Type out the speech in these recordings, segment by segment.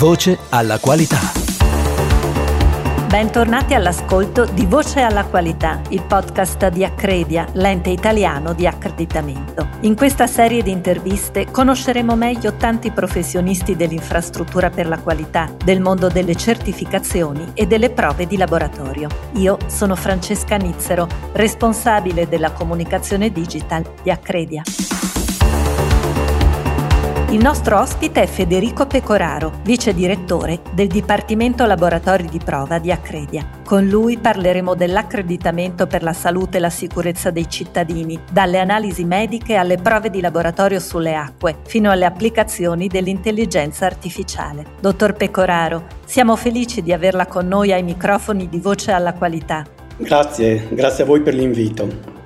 Voce alla qualità. Bentornati all'ascolto di Voce alla Qualità, il podcast di Accredia, l'ente italiano di accreditamento. In questa serie di interviste conosceremo meglio tanti professionisti dell'infrastruttura per la qualità, del mondo delle certificazioni e delle prove di laboratorio. Io sono Francesca Nizzero, responsabile della comunicazione digital di Accredia. Il nostro ospite è Federico Pecoraro, vice direttore del Dipartimento Laboratori di Prova di Accredia. Con lui parleremo dell'accreditamento per la salute e la sicurezza dei cittadini, dalle analisi mediche alle prove di laboratorio sulle acque, fino alle applicazioni dell'intelligenza artificiale. Dottor Pecoraro, siamo felici di averla con noi ai microfoni di Voce alla Qualità. Grazie, grazie a voi per l'invito.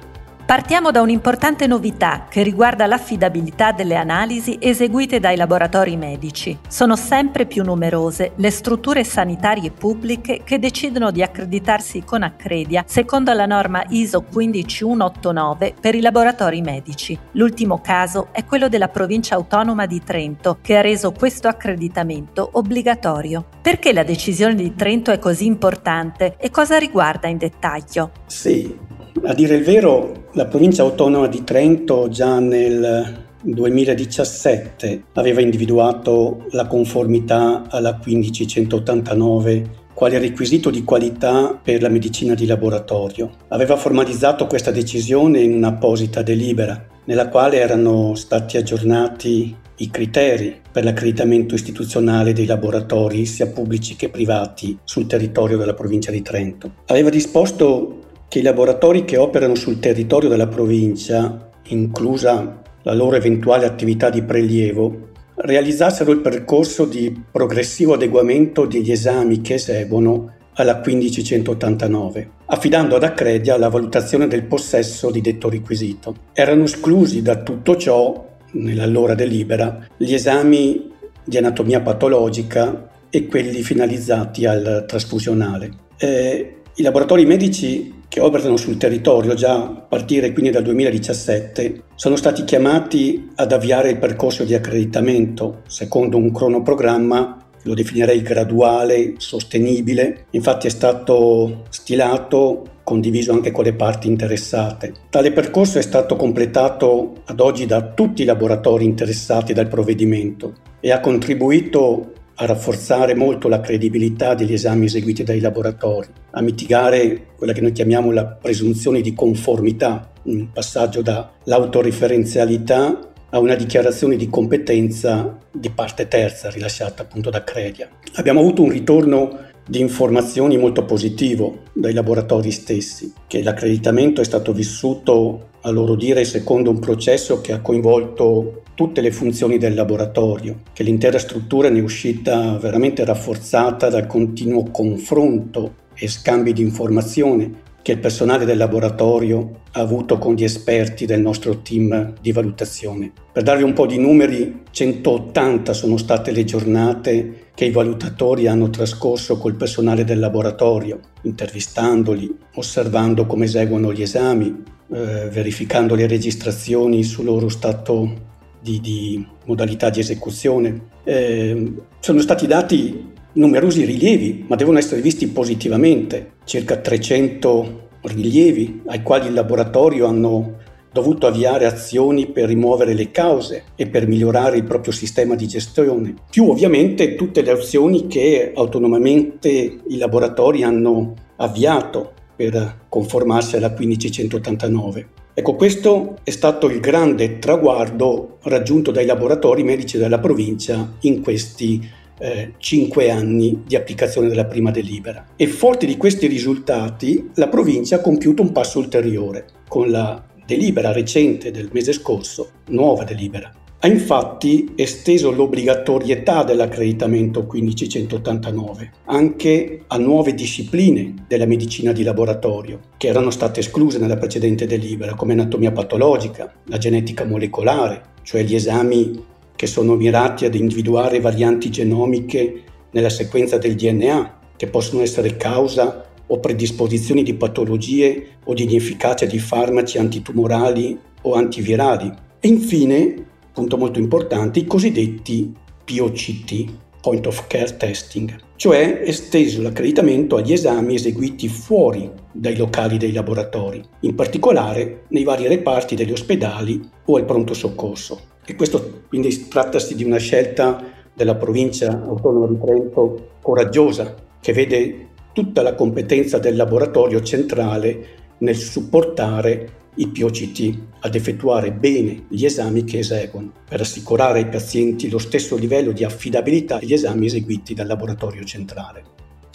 Partiamo da un'importante novità che riguarda l'affidabilità delle analisi eseguite dai laboratori medici. Sono sempre più numerose le strutture sanitarie pubbliche che decidono di accreditarsi con Accredia secondo la norma ISO 15189 per i laboratori medici. L'ultimo caso è quello della provincia autonoma di Trento che ha reso questo accreditamento obbligatorio. Perché la decisione di Trento è così importante e cosa riguarda in dettaglio? Sì, a dire il vero, la provincia autonoma di Trento già nel 2017 aveva individuato la conformità alla 15189 quale requisito di qualità per la medicina di laboratorio. Aveva formalizzato questa decisione in un'apposita delibera, nella quale erano stati aggiornati i criteri per l'accreditamento istituzionale dei laboratori, sia pubblici che privati, sul territorio della provincia di Trento. Aveva disposto che i laboratori che operano sul territorio della provincia, inclusa la loro eventuale attività di prelievo, realizzassero il percorso di progressivo adeguamento degli esami che eseguono alla 15189, affidando ad Accredia la valutazione del possesso di detto requisito. Erano esclusi da tutto ciò, nell'allora delibera, gli esami di anatomia patologica e quelli finalizzati al trasfusionale. Eh, I laboratori medici che operano sul territorio già a partire quindi dal 2017 sono stati chiamati ad avviare il percorso di accreditamento secondo un cronoprogramma lo definirei graduale, sostenibile, infatti è stato stilato condiviso anche con le parti interessate. Tale percorso è stato completato ad oggi da tutti i laboratori interessati dal provvedimento e ha contribuito a rafforzare molto la credibilità degli esami eseguiti dai laboratori, a mitigare quella che noi chiamiamo la presunzione di conformità, un passaggio dall'autoreferenzialità a una dichiarazione di competenza di parte terza rilasciata appunto da Credia. Abbiamo avuto un ritorno di informazioni molto positivo dai laboratori stessi, che l'accreditamento è stato vissuto a loro dire secondo un processo che ha coinvolto tutte le funzioni del laboratorio, che l'intera struttura ne è uscita veramente rafforzata dal continuo confronto e scambi di informazione che il personale del laboratorio ha avuto con gli esperti del nostro team di valutazione. Per darvi un po' di numeri, 180 sono state le giornate che i valutatori hanno trascorso col personale del laboratorio, intervistandoli, osservando come eseguono gli esami, eh, verificando le registrazioni sul loro stato di, di modalità di esecuzione. Eh, sono stati dati numerosi rilievi, ma devono essere visti positivamente, circa 300 rilievi ai quali il laboratorio hanno dovuto avviare azioni per rimuovere le cause e per migliorare il proprio sistema di gestione, più ovviamente tutte le azioni che autonomamente i laboratori hanno avviato per conformarsi alla 15189. Ecco, questo è stato il grande traguardo raggiunto dai laboratori medici della provincia in questi eh, cinque anni di applicazione della prima delibera. E forti di questi risultati, la provincia ha compiuto un passo ulteriore con la delibera recente del mese scorso, nuova delibera, ha infatti esteso l'obbligatorietà dell'accreditamento 15189 anche a nuove discipline della medicina di laboratorio, che erano state escluse nella precedente delibera, come anatomia patologica, la genetica molecolare, cioè gli esami che sono mirati ad individuare varianti genomiche nella sequenza del DNA, che possono essere causa o predisposizioni di patologie o di inefficacia di farmaci antitumorali o antivirali. E infine punto molto importante, i cosiddetti POCT, point of care testing, cioè esteso l'accreditamento agli esami eseguiti fuori dai locali dei laboratori, in particolare nei vari reparti degli ospedali o al pronto soccorso. E questo quindi trattasi di una scelta della provincia autonoma di Trento coraggiosa, che vede tutta la competenza del laboratorio centrale nel supportare i POCT ad effettuare bene gli esami che eseguono, per assicurare ai pazienti lo stesso livello di affidabilità degli esami eseguiti dal laboratorio centrale.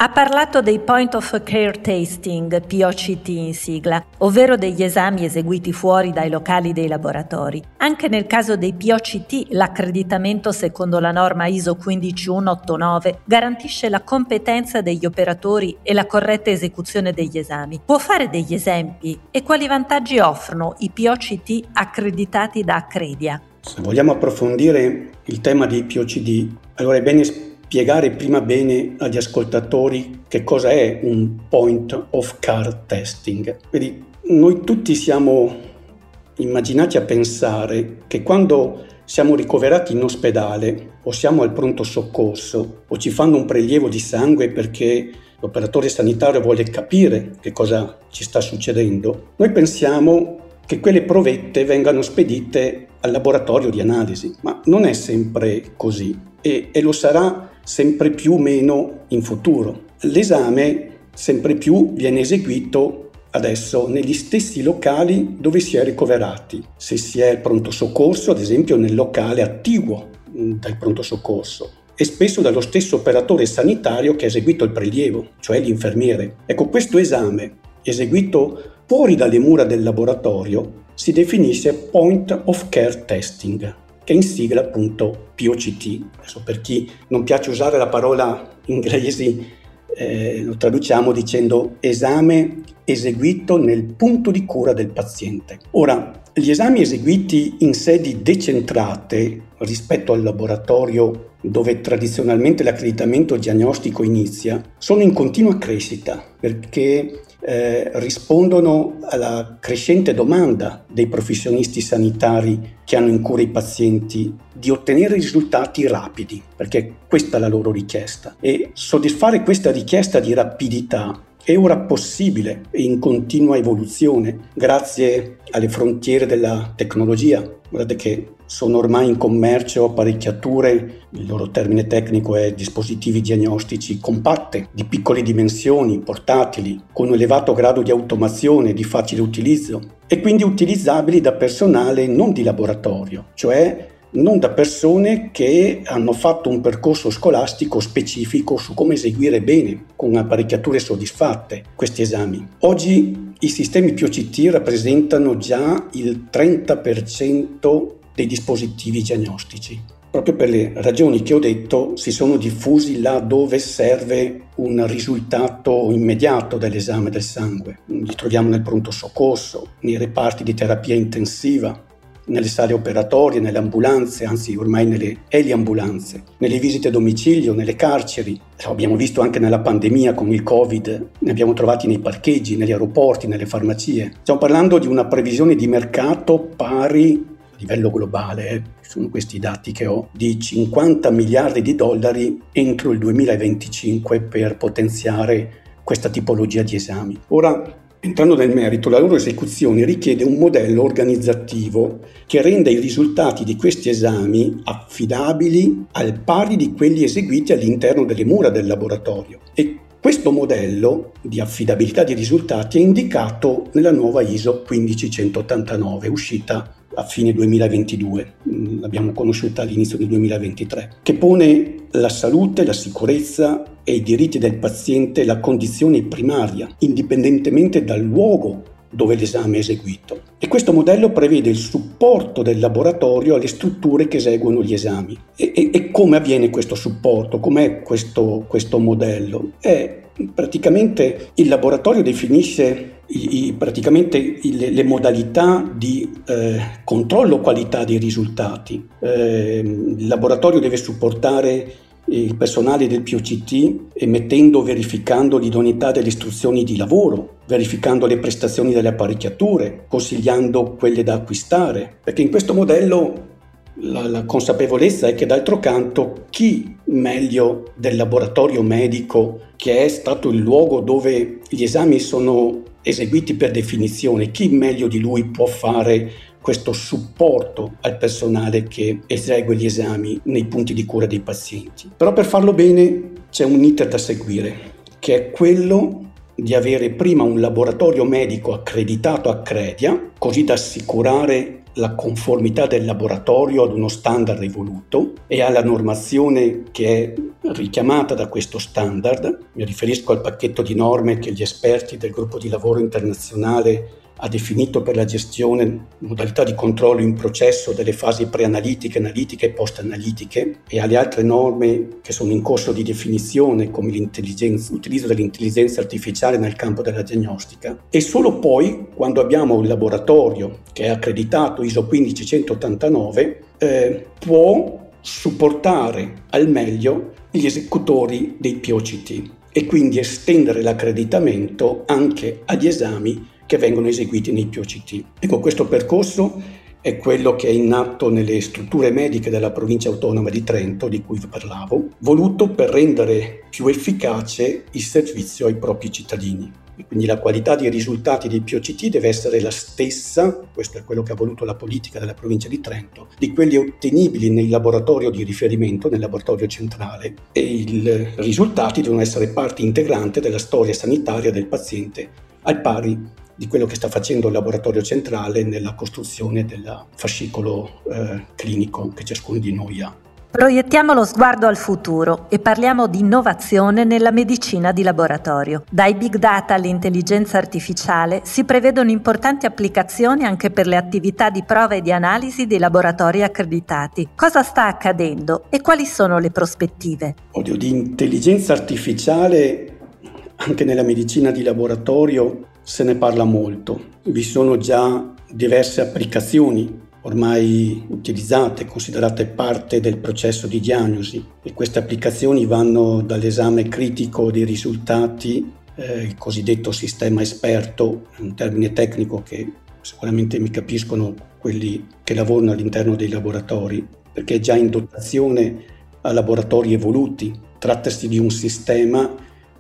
Ha parlato dei Point of Care Tasting, POCT in sigla, ovvero degli esami eseguiti fuori dai locali dei laboratori. Anche nel caso dei POCT, l'accreditamento secondo la norma ISO 15189 garantisce la competenza degli operatori e la corretta esecuzione degli esami. Può fare degli esempi e quali vantaggi offrono i POCT accreditati da Accredia? Se vogliamo approfondire il tema dei POCD, allora è bene spiegare prima bene agli ascoltatori che cosa è un point of care testing. Vedi, noi tutti siamo immaginati a pensare che quando siamo ricoverati in ospedale o siamo al pronto soccorso o ci fanno un prelievo di sangue perché l'operatore sanitario vuole capire che cosa ci sta succedendo, noi pensiamo che quelle provette vengano spedite al laboratorio di analisi, ma non è sempre così e, e lo sarà sempre più meno in futuro. L'esame sempre più viene eseguito adesso negli stessi locali dove si è ricoverati. Se si è pronto soccorso, ad esempio nel locale attiguo mm, del pronto soccorso e spesso dallo stesso operatore sanitario che ha eseguito il prelievo, cioè l'infermiere. Ecco, questo esame eseguito fuori dalle mura del laboratorio si definisce Point of Care Testing che in sigla appunto POCT. Adesso per chi non piace usare la parola inglesi, eh, lo traduciamo dicendo esame eseguito nel punto di cura del paziente. Ora, gli esami eseguiti in sedi decentrate rispetto al laboratorio dove tradizionalmente l'accreditamento diagnostico inizia, sono in continua crescita perché eh, rispondono alla crescente domanda dei professionisti sanitari che hanno in cura i pazienti di ottenere risultati rapidi, perché questa è la loro richiesta. E soddisfare questa richiesta di rapidità è ora possibile e in continua evoluzione grazie alle frontiere della tecnologia. Guardate che sono ormai in commercio apparecchiature, il loro termine tecnico è dispositivi diagnostici compatte, di piccole dimensioni, portatili, con un elevato grado di automazione di facile utilizzo e quindi utilizzabili da personale non di laboratorio, cioè non da persone che hanno fatto un percorso scolastico specifico su come eseguire bene, con apparecchiature soddisfatte, questi esami. Oggi i sistemi POCT rappresentano già il 30% dei dispositivi diagnostici. Proprio per le ragioni che ho detto, si sono diffusi là dove serve un risultato immediato dell'esame del sangue. Li troviamo nel pronto soccorso, nei reparti di terapia intensiva, nelle sale operatorie, nelle ambulanze, anzi ormai nelle eliambulanze, nelle visite a domicilio, nelle carceri. Lo abbiamo visto anche nella pandemia con il Covid, ne abbiamo trovati nei parcheggi, negli aeroporti, nelle farmacie. Stiamo parlando di una previsione di mercato pari livello globale, sono questi dati che ho, di 50 miliardi di dollari entro il 2025 per potenziare questa tipologia di esami. Ora, entrando nel merito, la loro esecuzione richiede un modello organizzativo che renda i risultati di questi esami affidabili al pari di quelli eseguiti all'interno delle mura del laboratorio e questo modello di affidabilità dei risultati è indicato nella nuova ISO 15189 uscita a fine 2022, mm, l'abbiamo conosciuta all'inizio del 2023, che pone la salute, la sicurezza e i diritti del paziente la condizione primaria, indipendentemente dal luogo dove l'esame è eseguito. E questo modello prevede il supporto del laboratorio alle strutture che eseguono gli esami. E, e, e come avviene questo supporto? Com'è questo, questo modello? È praticamente il laboratorio definisce i, i, praticamente le, le, modalità di eh, controllo qualità dei risultati. Eh, il laboratorio deve supportare il personale del POCT emettendo o verificando l'idoneità delle istruzioni di lavoro, verificando le prestazioni delle apparecchiature, consigliando quelle da acquistare, perché in questo modello la, la, consapevolezza è che d'altro canto chi meglio del laboratorio medico, che è stato il luogo dove gli esami sono eseguiti per definizione, chi meglio di lui può fare questo supporto al personale che esegue gli esami nei punti di cura dei pazienti. Però per farlo bene c'è un iter da seguire, che è quello di avere prima un laboratorio medico accreditato a Credia, così da assicurare la conformità del laboratorio ad uno standard evoluto e alla normazione che è richiamata da questo standard. Mi riferisco al pacchetto di norme che gli esperti del gruppo di lavoro internazionale ha definito per la gestione modalità di controllo in processo delle fasi preanalitiche, analitiche e post-analitiche e alle altre norme che sono in corso di definizione come l'utilizzo dell'intelligenza artificiale nel campo della diagnostica. E solo poi quando abbiamo un laboratorio che è accreditato ISO 15189 eh, può supportare al meglio gli esecutori dei POCT e quindi estendere l'accreditamento anche agli esami che vengono eseguiti nei POCT. Ecco, questo percorso è quello che è in atto nelle strutture mediche della provincia autonoma di Trento, di cui vi parlavo, voluto per rendere più efficace il servizio ai propri cittadini. quindi la qualità dei risultati dei POCT deve essere la stessa, questo è quello che ha voluto la politica della provincia di Trento, di quelli ottenibili nel laboratorio di riferimento, nel laboratorio centrale e i risultati devono essere parte integrante della storia sanitaria del paziente, al pari di quello che sta facendo il laboratorio centrale nella costruzione del fascicolo eh, clinico che ciascuno di noi ha. Proiettiamo lo sguardo al futuro e parliamo di innovazione nella medicina di laboratorio. Dai big data all'intelligenza artificiale si prevedono importanti applicazioni anche per le attività di prova e di analisi dei laboratori accreditati. Cosa sta accadendo e quali sono le prospettive? Oddio, di intelligenza artificiale anche nella medicina di laboratorio se ne parla molto. Vi sono già diverse applicazioni ormai utilizzate, considerate parte del processo di diagnosi e queste applicazioni vanno dall'esame critico dei risultati, eh, il cosiddetto sistema esperto, un termine tecnico che sicuramente mi capiscono quelli che lavorano all'interno dei laboratori, perché è già in dotazione a laboratori evoluti. Trattasi di un sistema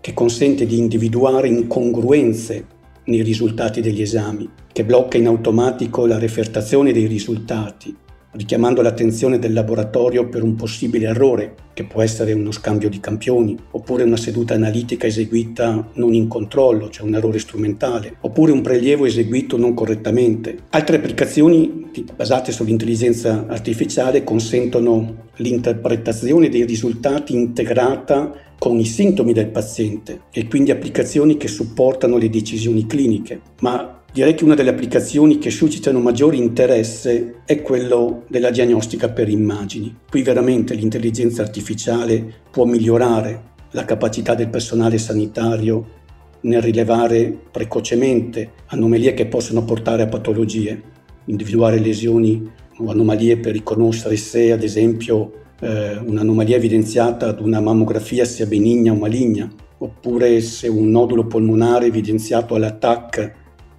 che consente di individuare incongruenze nei risultati degli esami, che blocca in automatico la refertazione dei risultati, richiamando l'attenzione del laboratorio per un possibile errore, che può essere uno scambio di campioni, oppure una seduta analitica eseguita non in controllo, cioè un errore strumentale, oppure un prelievo eseguito non correttamente. Altre applicazioni basate sull'intelligenza artificiale consentono l'interpretazione dei risultati integrata con i sintomi del paziente e quindi applicazioni che supportano le decisioni cliniche, ma Direi che una delle applicazioni che suscitano maggiore interesse è quello della diagnostica per immagini. Qui veramente l'intelligenza artificiale può migliorare la capacità del personale sanitario nel rilevare precocemente anomalie che possono portare a patologie, individuare lesioni o anomalie per riconoscere se ad esempio eh, un'anomalia evidenziata ad una mammografia sia benigna o maligna, oppure se un nodulo polmonare evidenziato all'attacco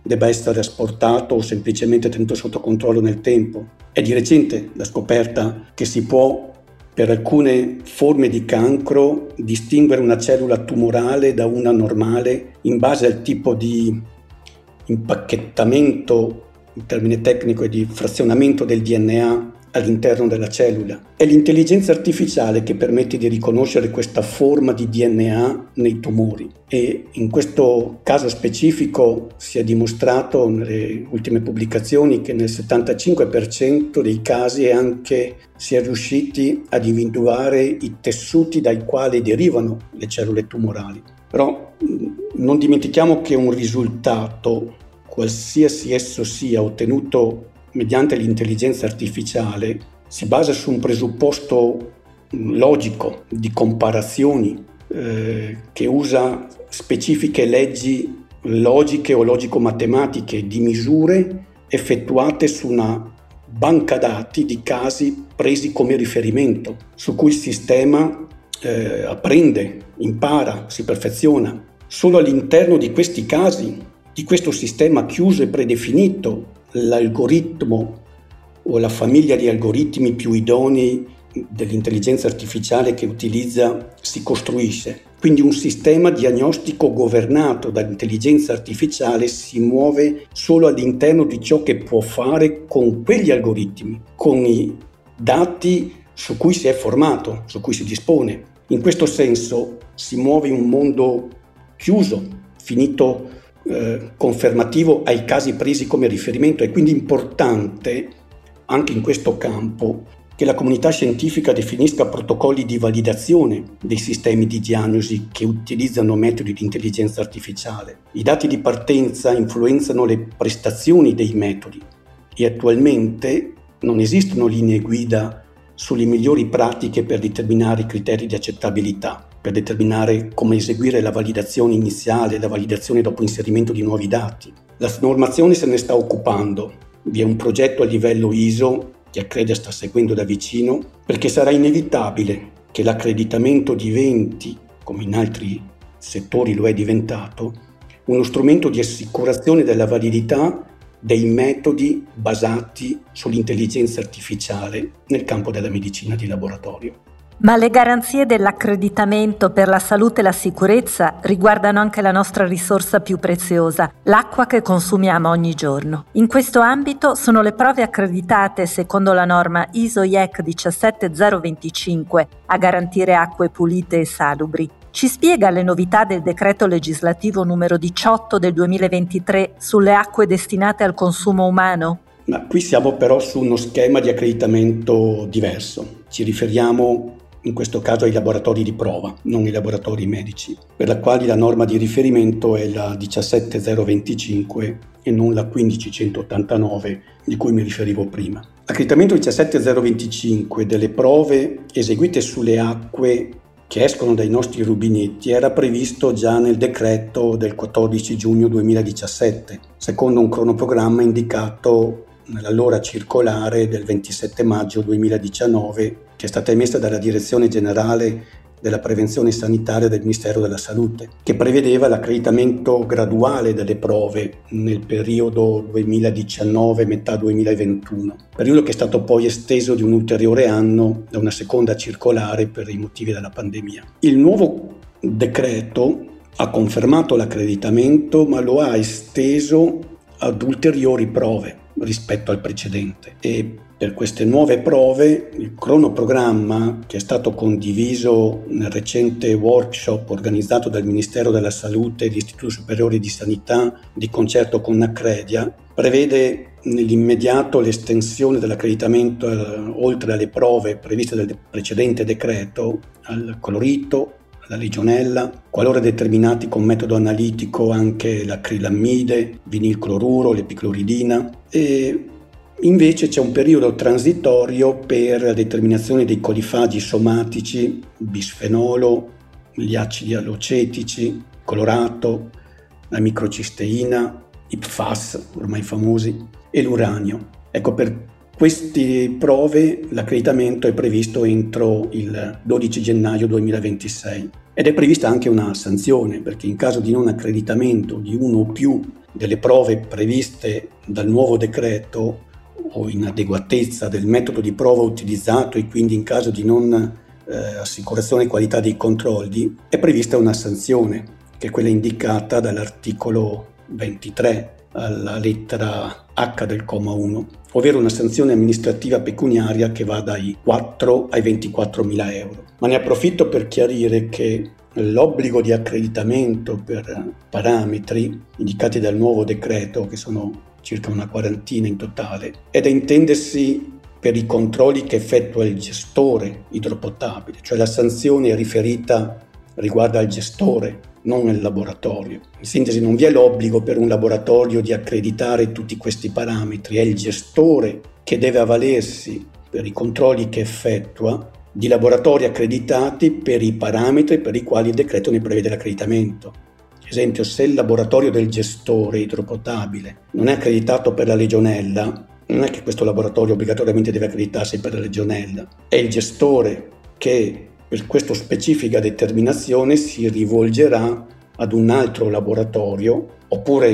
debba essere asportato o semplicemente tenuto sotto controllo nel tempo. È di recente la scoperta che si può per alcune forme di cancro distinguere una cellula tumorale da una normale in base al tipo di impacchettamento, in termine tecnico, e di frazionamento del DNA all'interno della cellula. È l'intelligenza artificiale che permette di riconoscere questa forma di DNA nei tumori e in questo caso specifico si è dimostrato nelle ultime pubblicazioni che nel 75% dei casi anche si è riusciti ad individuare i tessuti dai quali derivano le cellule tumorali. Però non dimentichiamo che un risultato, qualsiasi esso sia, ottenuto mediante l'intelligenza artificiale si basa su un presupposto logico di comparazioni eh, che usa specifiche leggi logiche o logico-matematiche di misure effettuate su una banca dati di casi presi come riferimento, su cui il sistema eh, apprende, impara, si perfeziona. Solo all'interno di questi casi, di questo sistema chiuso e predefinito, l'algoritmo o la famiglia di algoritmi più idonei dell'intelligenza artificiale che utilizza si costruisce. Quindi un sistema diagnostico governato dall'intelligenza artificiale si muove solo all'interno di ciò che può fare con quegli algoritmi, con i dati su cui si è formato, su cui si dispone. In questo senso si muove in un mondo chiuso, finito, eh, confermativo ai casi presi come riferimento. È quindi importante, anche in questo campo, che la comunità scientifica definisca protocolli di validazione dei sistemi di diagnosi che utilizzano metodi di intelligenza artificiale. I dati di partenza influenzano le prestazioni dei metodi e attualmente non esistono linee guida sulle migliori pratiche per determinare i criteri di accettabilità, per determinare come eseguire la validazione iniziale, la validazione dopo inserimento di nuovi dati. La normazione se ne sta occupando. Vi è un progetto a livello ISO che Accredia sta seguendo da vicino, perché sarà inevitabile che l'accreditamento diventi, come in altri settori lo è diventato, uno strumento di assicurazione della validità dei metodi basati sull'intelligenza artificiale nel campo della medicina di laboratorio. Ma le garanzie dell'accreditamento per la salute e la sicurezza riguardano anche la nostra risorsa più preziosa, l'acqua che consumiamo ogni giorno. In questo ambito sono le prove accreditate secondo la norma ISO IEC 17025 a garantire acque pulite e salubri. Ci spiega le novità del decreto legislativo numero 18 del 2023 sulle acque destinate al consumo umano? Ma qui siamo però su uno schema di accreditamento diverso. Ci riferiamo in questo caso ai laboratori di prova, non ai laboratori medici, per la quali la norma di riferimento è la 17025 e non la 15189 di cui mi riferivo prima. L'accreditamento 17025 delle prove eseguite sulle acque che escono dai nostri rubinetti era previsto già nel decreto del 14 giugno 2017, secondo un cronoprogramma indicato nell'allora circolare del 27 maggio 2019 che è stata emessa dalla Direzione Generale della Prevenzione Sanitaria del Ministero della Salute, che prevedeva l'accreditamento graduale delle prove nel periodo 2019 metà 2021, periodo che è stato poi esteso di un ulteriore anno da una seconda circolare per i motivi della pandemia. Il nuovo decreto ha confermato l'accreditamento ma lo ha esteso ad ulteriori prove rispetto al precedente. E per queste nuove prove il cronoprogramma che è stato condiviso nel recente workshop organizzato dal Ministero della Salute e l'Istituto Superiore di Sanità di concerto con Accredia prevede nell'immediato l'estensione dell'accreditamento eh, oltre alle prove previste dal precedente decreto al colorito, la legionella, qualora determinati con metodo analitico anche l'acrilammide, vinilcloruro, l'epicloridina e invece c'è un periodo transitorio per la determinazione dei colifagi somatici, bisfenolo, gli acidi allocetici, colorato, la microcisteina, i PFAS, ormai famosi, e l'uranio. Ecco, per queste prove l'accreditamento è previsto entro il 12 gennaio 2026 ed è prevista anche una sanzione perché in caso di non accreditamento di uno o più delle prove previste dal nuovo decreto o inadeguatezza del metodo di prova utilizzato e quindi in caso di non eh, assicurazione qualità dei controlli è prevista una sanzione che è quella indicata dall'articolo 23 alla lettera H del comma 1, ovvero una sanzione amministrativa pecuniaria che va dai 4 ai 24 mila euro. Ma ne approfitto per chiarire che l'obbligo di accreditamento per parametri indicati dal nuovo decreto, che sono circa una quarantina in totale, è da intendersi per i controlli che effettua il gestore idropotabile, cioè la sanzione riferita riguarda il gestore non nel laboratorio. In sintesi non vi è l'obbligo per un laboratorio di accreditare tutti questi parametri, è il gestore che deve avvalersi per i controlli che effettua di laboratori accreditati per i parametri per i quali il decreto ne prevede l'accreditamento. Esempio, se il laboratorio del gestore idropotabile non è accreditato per la legionella, non è che questo laboratorio obbligatoriamente deve accreditarsi per la legionella, è il gestore che per questa specifica determinazione si rivolgerà ad un altro laboratorio oppure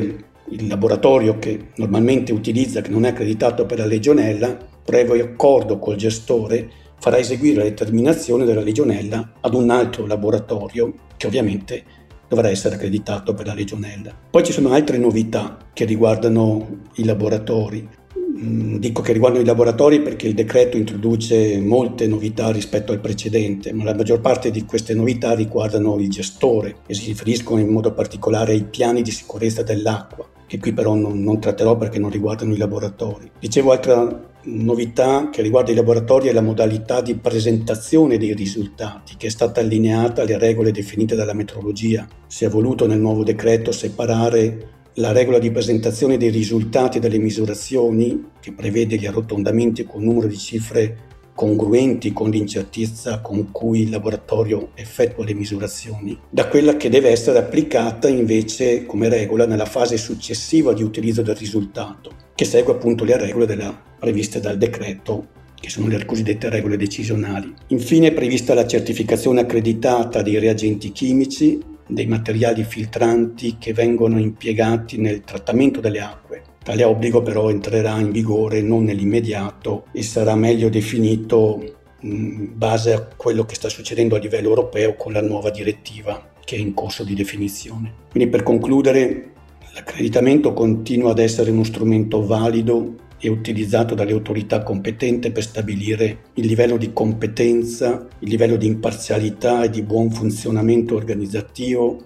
il laboratorio che normalmente utilizza, che non è accreditato per la legionella, previo accordo col gestore, farà eseguire la determinazione della legionella ad un altro laboratorio che ovviamente dovrà essere accreditato per la legionella. Poi ci sono altre novità che riguardano i laboratori. Mm, dico che riguardano i laboratori perché il decreto introduce molte novità rispetto al precedente, ma la maggior parte di queste novità riguardano il gestore e si riferiscono in modo particolare ai piani di sicurezza dell'acqua, che qui però non, non tratterò perché non riguardano i laboratori. Dicevo altra novità che riguarda i laboratori è la modalità di presentazione dei risultati che è stata allineata alle regole definite dalla metrologia. Si è voluto nel nuovo decreto separare la regola di presentazione dei risultati delle misurazioni, che prevede gli arrotondamenti con numero di cifre congruenti con l'incertezza con cui il laboratorio effettua le misurazioni, da quella che deve essere applicata invece come regola nella fase successiva di utilizzo del risultato, che segue appunto le regole della, previste dal decreto che sono le cosiddette regole decisionali. Infine è prevista la certificazione accreditata dei reagenti chimici dei materiali filtranti che vengono impiegati nel trattamento delle acque. Tale obbligo però entrerà in vigore non nell'immediato e sarà meglio definito in base a quello che sta succedendo a livello europeo con la nuova direttiva che è in corso di definizione. Quindi per concludere, l'accreditamento continua ad essere uno strumento valido è utilizzato dalle autorità competenti per stabilire il livello di competenza, il livello di imparzialità e di buon funzionamento organizzativo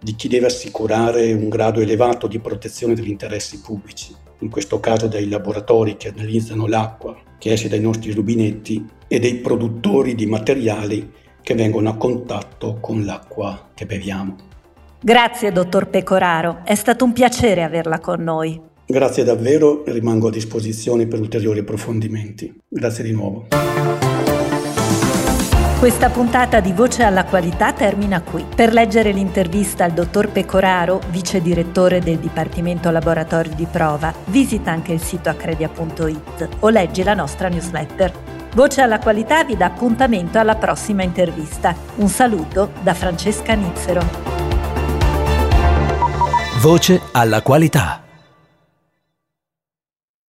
di chi deve assicurare un grado elevato di protezione degli interessi pubblici, in questo caso dai laboratori che analizzano l'acqua che esce dai nostri rubinetti e dei produttori di materiali che vengono a contatto con l'acqua che beviamo. Grazie, dottor Pecoraro, è stato un piacere averla con noi. Grazie davvero e rimango a disposizione per ulteriori approfondimenti. Grazie di nuovo. Questa puntata di Voce alla Qualità termina qui. Per leggere l'intervista al dottor Pecoraro, vice direttore del Dipartimento Laboratori di Prova, visita anche il sito accredia.it o leggi la nostra newsletter. Voce alla Qualità vi dà appuntamento alla prossima intervista. Un saluto da Francesca Nizzero. Voce alla Qualità.